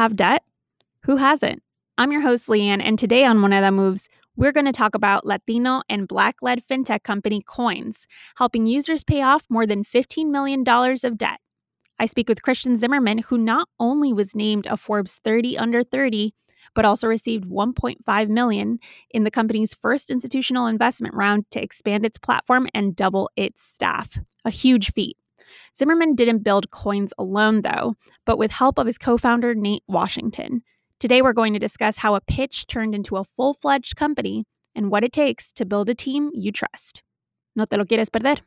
have debt? Who hasn't? I'm your host, Leanne, and today on Moneda Moves, we're going to talk about Latino and Black led fintech company Coyns, helping users pay off more than $15 million of debt. I speak with Christian Zimmerman, who not only was named a Forbes 30 under 30, but also received 1.5 million in the company's first institutional investment round to expand its platform and double its staff. A huge feat. Zimmerman didn't build Coyns alone though, but with help of his co-founder Nate Washington. Today we're going to discuss how a pitch turned into a full-fledged company and what it takes to build a team you trust. No te lo quieres perder.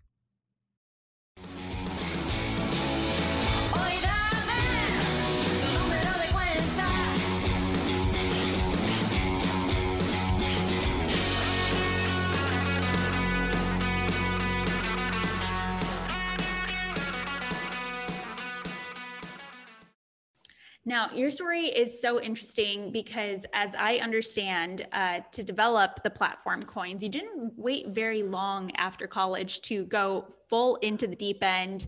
Now, your story is so interesting because, as I understand, uh, to develop the platform Coyns, you didn't wait very long after college to go full into the deep end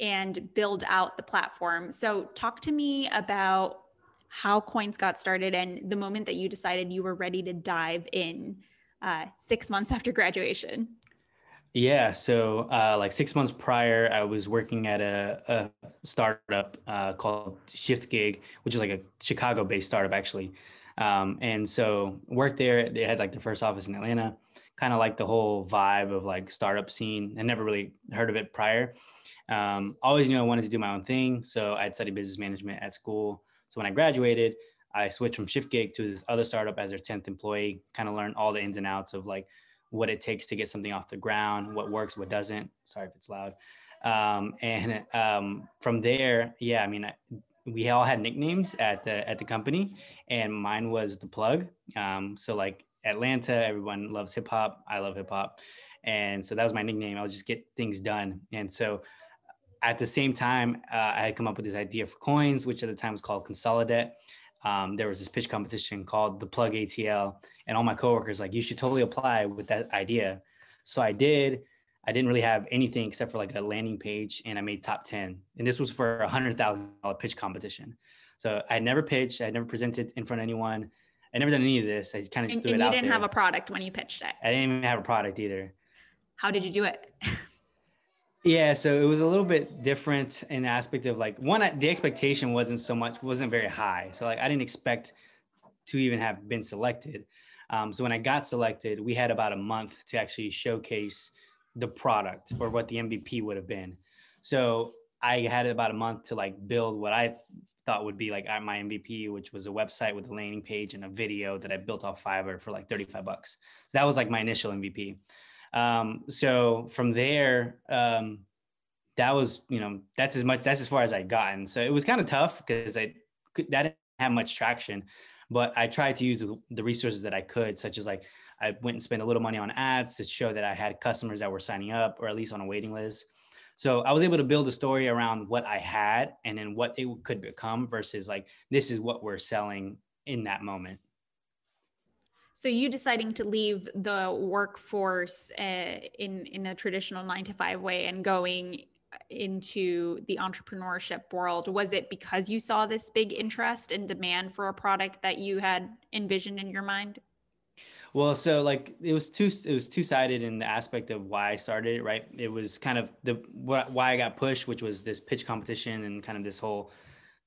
and build out the platform. So, talk to me about how Coyns got started and the moment that you decided you were ready to dive in uh, six months after graduation. Yeah, so uh, like six months prior, I was working at a, a startup uh, called ShiftGig, which is like a Chicago-based startup actually. Um, and so worked there. They had like the first office in Atlanta. Kind of like the whole vibe of like startup scene. I never really heard of it prior. Um, always knew I wanted to do my own thing, so I'd studied business management at school. So when I graduated, I switched from Shiftgig to this other startup as their tenth employee. Kind of learned all the ins and outs of like what it takes to get something off the ground, what works, what doesn't. Sorry if it's loud. Um, and um, from there, yeah, I mean, I, we all had nicknames at the at the company, and mine was the plug. Um, so like Atlanta, everyone loves hip hop. I love hip hop, and so that was my nickname. I would just get things done. And so at the same time, uh, I had come up with this idea for Coyns, which at the time was called Consolidate um, there was this pitch competition called the Plug ATL, and all my coworkers like you should totally apply with that idea. So I did. I didn't really have anything except for like a landing page, and I made top ten. And this was for a hundred thousand dollar pitch competition. So I never pitched. I never presented in front of anyone. I never done any of this. I kind of just and, threw and it out there. you didn't have a product when you pitched it. I didn't even have a product either. How did you do it? Yeah, so it was a little bit different in aspect of like one, the expectation wasn't so much, wasn't very high. So like I didn't expect to even have been selected. Um, so when I got selected, we had about a month to actually showcase the product or what the MVP would have been. So I had about a month to like build what I thought would be like my MVP, which was a website with a landing page and a video that I built off Fiverr for like 35 bucks. So that was like my initial MVP. Um, so from there, um, that was, you know, that's as much, that's as far as I'd gotten. So it was kind of tough because I, that didn't have much traction, but I tried to use the resources that I could, such as like, I went and spent a little money on ads to show that I had customers that were signing up or at least on a waiting list. So I was able to build a story around what I had and then what it could become versus like, this is what we're selling in that moment. So you deciding to leave the workforce uh, in in a traditional nine to five way and going into the entrepreneurship world was it because you saw this big interest and demand for a product that you had envisioned in your mind? Well, so like it was two it was two sided in the aspect of why I started it. Right, it was kind of the why I got pushed, which was this pitch competition and kind of this whole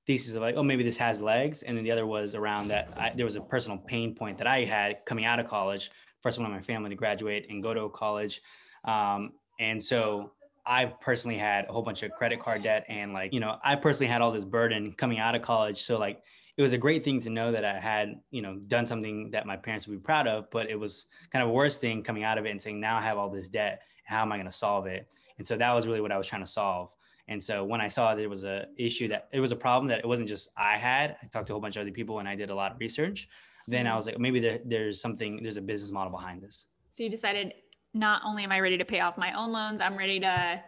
thesis of like, oh, maybe this has legs. And then the other was around that I, there was a personal pain point that I had coming out of college, first one in my family to graduate and go to college. Um, and so I personally had a whole bunch of credit card debt and like, you know, I personally had all this burden coming out of college. So like, it was a great thing to know that I had, you know, done something that my parents would be proud of, but it was kind of a worse thing coming out of it and saying, now I have all this debt. How am I going to solve it? And so that was really what I was trying to solve. And so when I saw that there was a issue that it was a problem that it wasn't just I had, I talked to a whole bunch of other people and I did a lot of research. Then I mm-hmm. was like, maybe there, there's something, there's a business model behind this. So you decided not only am I ready to pay off my own loans, I'm ready to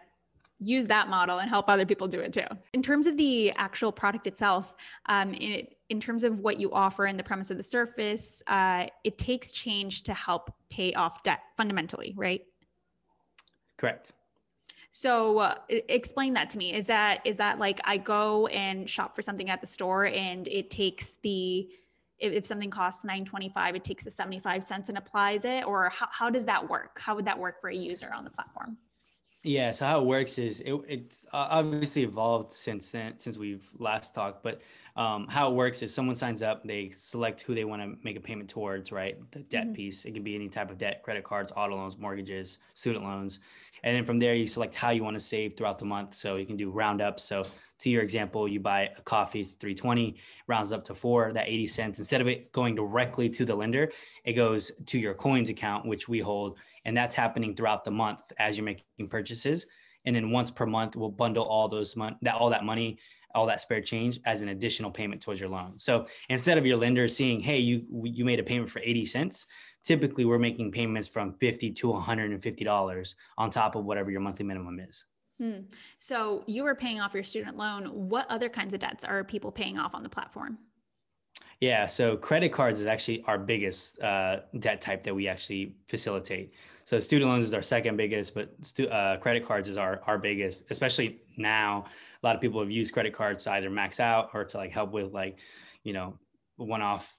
use that model and help other people do it too. In terms of the actual product itself, um, in, in terms of what you offer and the premise of the surface, uh, it takes change to help pay off debt fundamentally, right? Correct. So uh, explain that to me. Is that is that like I go and shop for something at the store and it takes the if, if something costs 925 it takes the 75 cents and applies it or how, how does that work? How would that work for a user on the platform? Yeah, so how it works is it, it's obviously evolved since then, since we've last talked. But um, how it works is someone signs up, they select who they want to make a payment towards, right? The debt mm-hmm. piece. It can be any type of debt, credit cards, auto loans, mortgages, student loans. And then from there, you select how you want to save throughout the month. So you can do roundup. So to your example, you buy a coffee, it's 320, rounds up to four, that 80 cents. Instead of it going directly to the lender, it goes to your Coyns account, which we hold. And that's happening throughout the month as you're making purchases. And then once per month, we'll bundle all those money, that all that money, all that spare change as an additional payment towards your loan. So instead of your lender seeing, hey, you you made a payment for 80 cents, typically we're making payments from 50 to 150 dollars on top of whatever your monthly minimum is. Hmm. so you were paying off your student loan. What other kinds of debts are people paying off on the platform? Yeah so credit cards is actually our biggest uh, debt type that we actually facilitate. So student loans is our second biggest but stu- uh, credit cards is our, our biggest especially now. A lot of people have used credit cards to either max out or to like help with like you know one-off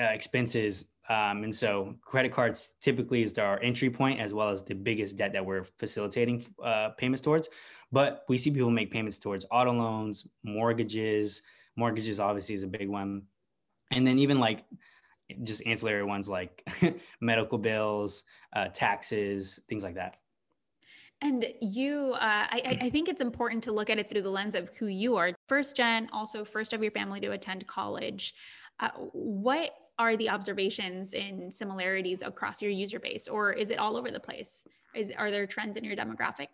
uh, expenses um, and so credit cards typically is our entry point as well as the biggest debt that we're facilitating uh, payments towards. But we see people make payments towards auto loans, mortgages. Mortgages obviously is a big one. And then even like just ancillary ones like medical bills, uh, taxes, things like that. And you, uh, I, I think it's important to look at it through the lens of who you are. First gen, also first of your family to attend college. Uh, what are the observations and similarities across your user base or is it all over the place? Is are there trends in your demographic?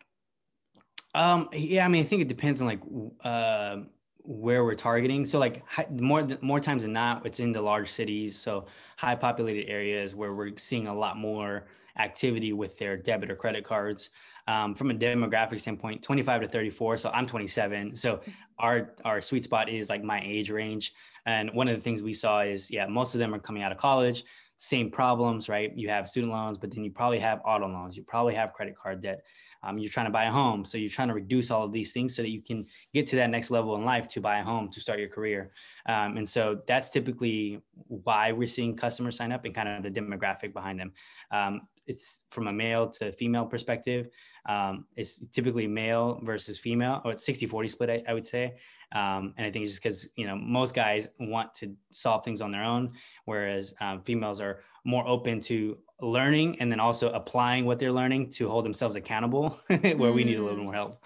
Um yeah i mean i think it depends on like uh, where we're targeting. So like more more times than not it's in the large cities. So high populated areas where we're seeing a lot more activity with their debit or credit cards. Um, from a demographic standpoint 25 to 34 so i'm 27 so mm-hmm. our our sweet spot is like my age range and one of the things we saw is, yeah, most of them are coming out of college, same problems, right? You have student loans, but then you probably have auto loans, you probably have credit card debt. Um, you're trying to buy a home. So you're trying to reduce all of these things so that you can get to that next level in life to buy a home, to start your career. Um, and so that's typically why we're seeing customers sign up and kind of the demographic behind them. Um, it's from a male to female perspective. Um, it's typically male versus female, or it's 60 40 split, I, I would say. Um, and I think it's just because, you know, most guys want to solve things on their own, whereas um, females are more open to learning and then also applying what they're learning to hold themselves accountable, where mm. we need a little mm. more help.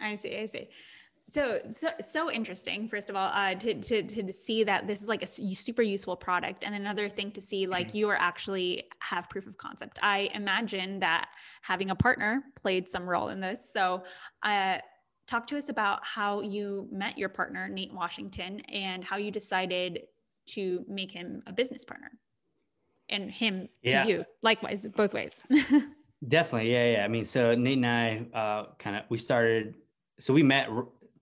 I see. I see. So, so, so interesting. First of all, uh, to, to, to see that this is like a super useful product. And another thing to see, like mm-hmm. you are actually have proof of concept. I imagine that having a partner played some role in this. So, uh, talk to us about how you met your partner, Nate Washington, and how you decided to make him a business partner and him yeah. to you, likewise, both ways. Definitely. Yeah. Yeah. I mean, so Nate and I uh, kind of, we started, so we met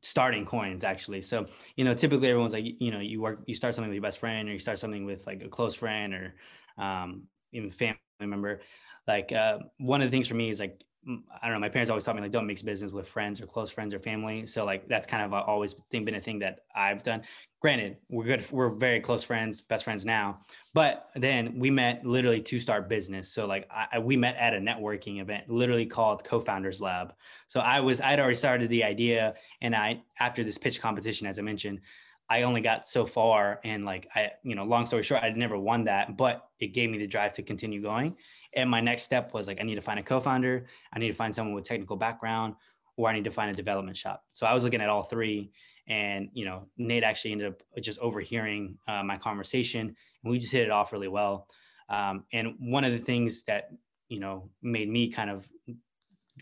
starting Coyns actually. So, you know, typically everyone's like, you know, you work, you start something with your best friend or you start something with like a close friend or um, even family member. Like uh, one of the things for me is like, I don't know. My parents always taught me like don't mix business with friends or close friends or family. So like that's kind of uh, always been a thing that I've done. Granted, we're good. We're very close friends, best friends now. But then we met literally to start business. So like I, we met at a networking event, literally called Co-Founders Lab. So I was I'd already started the idea, and I after this pitch competition, as I mentioned, I only got so far, and like I, you know, long story short, I'd never won that, but it gave me the drive to continue going. And my next step was like, I need to find a co-founder. I need to find someone with technical background, or I need to find a development shop. So I was looking at all three, and you know, Nate actually ended up just overhearing uh, my conversation, and we just hit it off really well. Um, and one of the things that you know made me kind of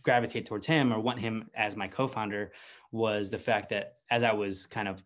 gravitate towards him or want him as my co-founder was the fact that as I was kind of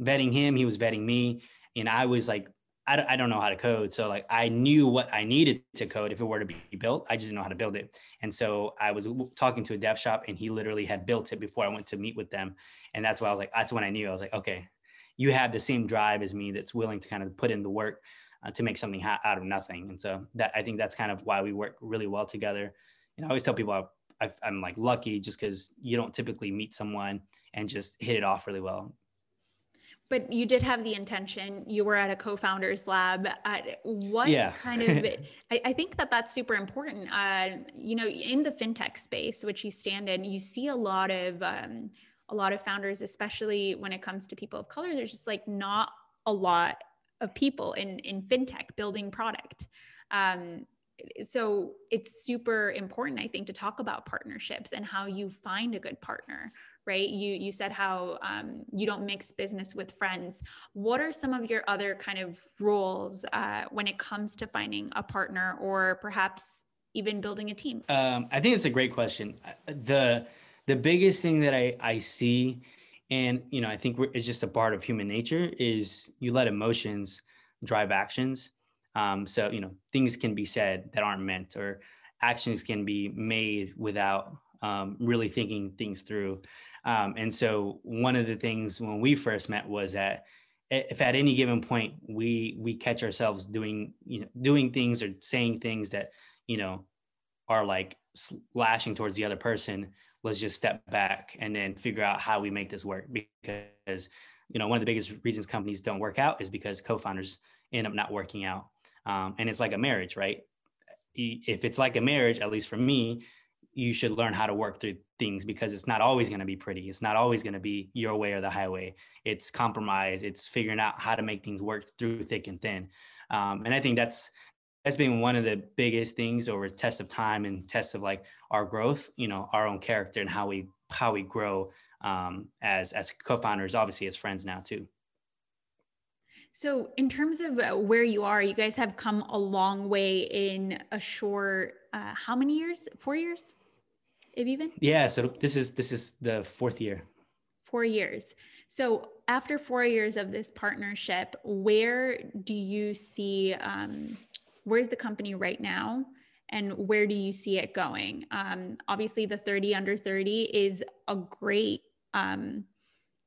vetting him, he was vetting me, and I was like I, I don't know how to code. So like I knew what I needed to code if it were to be built. I just didn't know how to build it. And so I was talking to a dev shop and he literally had built it before I went to meet with them. And that's why I was like, that's when I knew I was like, okay, you have the same drive as me that's willing to kind of put in the work uh, to make something ha- out of nothing. And so that I think that's kind of why we work really well together. And I always tell people i am like lucky just because you don't typically meet someone and just hit it off really well but you did have the intention. You were at a co-founders lab. What yeah. kind of I, I, think that that's super important. Uh, you know in the fintech space which you stand in you see a lot of um, a lot of founders especially when it comes to people of color there's just like not a lot of people in in fintech building product. Um, so it's super important i think to talk about partnerships and how you find a good partner right? You you said how um, you don't mix business with friends. What are some of your other kind of rules uh, when it comes to finding a partner or perhaps even building a team? Um, i think it's a great question. The the biggest thing that i i see and you know i think it's just a part of human nature is you let emotions drive actions. Um, so you know things can be said that aren't meant or actions can be made without um, really thinking things through um, and so one of the things when we first met was that if at any given point we we catch ourselves doing you know doing things or saying things that you know are like lashing towards the other person let's just step back and then figure out how we make this work because you know one of the biggest reasons companies don't work out is because co-founders end up not working out. Um, and it's like a marriage right? If it's like a marriage at least for me you should learn how to work through things because it's not always going to be pretty. It's not always going to be your way or the highway. It's compromise. It's figuring out how to make things work through thick and thin. Um, and I think that's that's been one of the biggest things over tests of time and tests of like our growth. You know, our own character and how we how we grow um, as as co-founders, obviously as friends now too. So, in terms of uh, where you are, you guys have come a long way in a short, uh, how many years? Four years? if even? Yeah. So this is this is the fourth year. Four years. So after four years of this partnership, where do you see? Um, where's the company right now? and where do you see it going? Um, obviously, the 30 under 30 is a great um,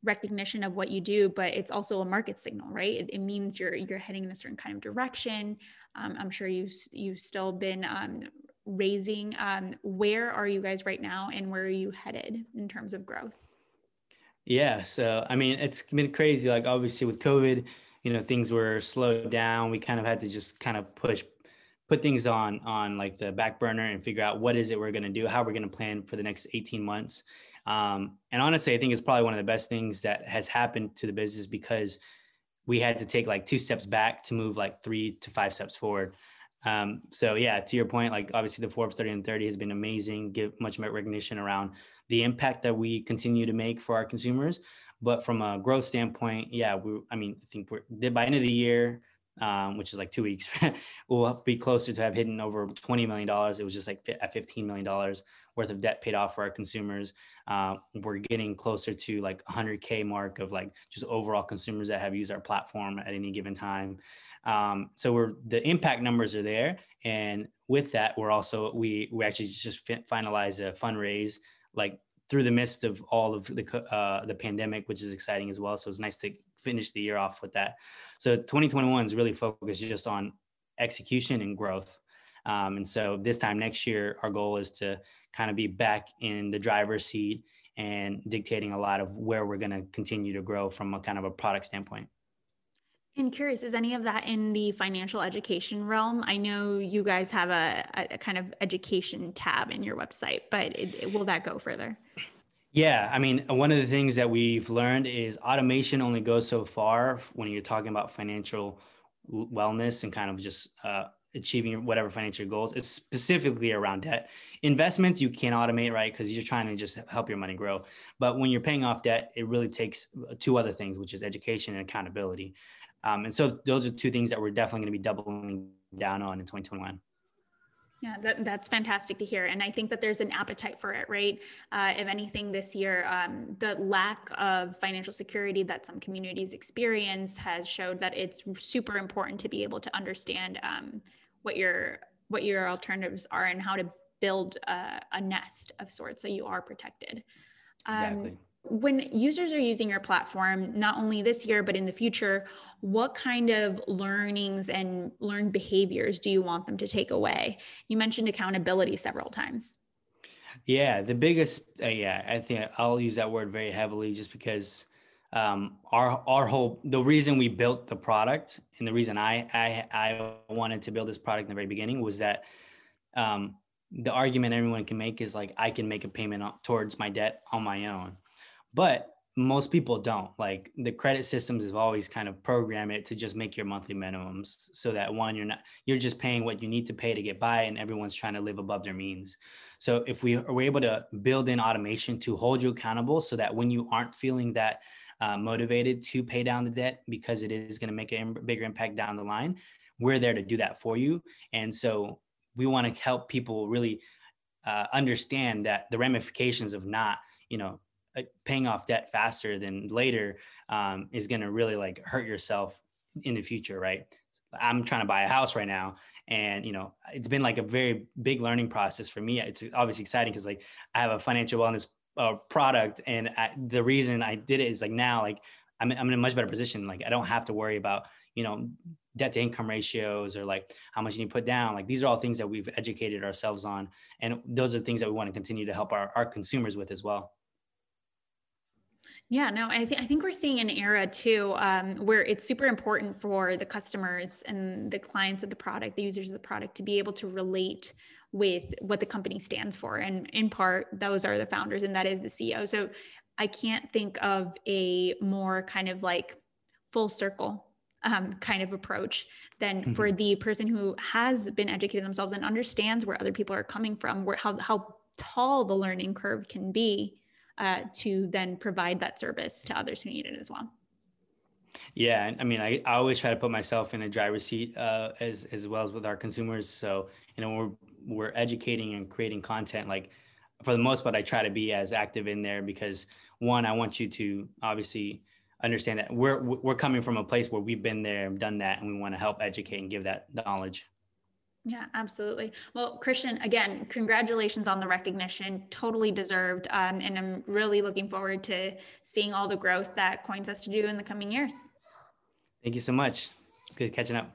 recognition of what you do, but it's also a market signal, right? It, it means you're you're heading in a certain kind of direction. Um, I'm sure you you've still been um, raising. Um, where are you guys right now and where are you headed in terms of growth? Yeah. So, I mean, it's been crazy. Like, obviously, with COVID, you know, things were slowed down. We kind of had to just kind of push, put things on, on like the back burner and figure out what is it we're going to do, how we're going to plan for the next 18 months. Um, and honestly, I think it's probably one of the best things that has happened to the business because we had to take like two steps back to move like three to five steps forward. Um, so yeah, to your point, like obviously the Forbes 30 and 30 has been amazing, give much recognition around the impact that we continue to make for our consumers. But from a growth standpoint, yeah, we, I mean, I think we're by end of the year, um, which is like two weeks, we'll be closer to have hidden over $20 million. It was just like at $15 million worth of debt paid off for our consumers. Uh, we're getting closer to like 100K mark of like just overall consumers that have used our platform at any given time. Um, so we're the impact numbers are there, and with that, we're also we we actually just finalize a fundraise like through the midst of all of the uh, the pandemic, which is exciting as well. So it's nice to finish the year off with that. So 2021 is really focused just on execution and growth. Um, and so this time next year, our goal is to kind of be back in the driver's seat and dictating a lot of where we're going to continue to grow from a kind of a product standpoint. And curious, is any of that in the financial education realm? I know you guys have a, a kind of education tab in your website, but it, it, will that go further? Yeah, I mean, one of the things that we've learned is automation only goes so far when you're talking about financial wellness and kind of just uh, achieving whatever financial goals. It's specifically around debt. Investments you can automate, right? Because you're trying to just help your money grow. But when you're paying off debt, it really takes two other things, which is education and accountability. Um, and so those are two things that we're definitely going to be doubling down on in 2021. Yeah, that, that's fantastic to hear. And I think that there's an appetite for it, right? Uh, if anything, this year, um, the lack of financial security that some communities experience has showed that it's super important to be able to understand um, what your what your alternatives are and how to build a, a nest of sorts so you are protected. Um, exactly when users are using your platform, not only this year, but in the future, what kind of learnings and learned behaviors do you want them to take away? You mentioned accountability several times. Yeah, the biggest, uh, yeah, I think I'll use that word very heavily just because um, our our whole the reason we built the product and the reason I I I wanted to build this product in the very beginning was that um, the argument everyone can make is like I can make a payment towards my debt on my own, but most people don't. Like the credit systems have always kind of programmed it to just make your monthly minimums so that one you're not you're just paying what you need to pay to get by and everyone's trying to live above their means. So if we are able to build in automation to hold you accountable so that when you aren't feeling that uh, motivated to pay down the debt because it is going to make a bigger impact down the line we're there to do that for you. And so we want to help people really uh, understand that the ramifications of not you know paying off debt faster than later um, is going to really like hurt yourself in the future right? I'm trying to buy a house right now and you know it's been like a very big learning process for me. It's obviously exciting because like i have a financial wellness uh, product and I, the reason i did it is like now like I'm, I'm in a much better position. Like i don't have to worry about you know debt to income ratios or like how much you need to put down. Like these are all things that we've educated ourselves on and those are things that we want to continue to help our, our consumers with as well yeah, no, I, th- I think we're seeing an era too um, where it's super important for the customers and the clients of the product, the users of the product, to be able to relate with what the company stands for. And in part, those are the founders, and that is the CEO. So I can't think of a more kind of like full circle um, kind of approach than mm-hmm. for the person who has been educating themselves and understands where other people are coming from, where how how tall the learning curve can be uh, to then provide that service to others who need it as well. Yeah, I mean, I, I always try to put myself in a driver's seat uh, as as well as with our consumers. So you know, we're we're educating and creating content. Like for the most part, I try to be as active in there because one, I want you to obviously understand that we're we're coming from a place where we've been there, done that, and we want to help educate and give that knowledge. Yeah, absolutely. Well, Christian, again, congratulations on the recognition. Totally deserved. Um, and I'm really looking forward to seeing all the growth that Coyns has to do in the coming years. Thank you so much. It's good catching up.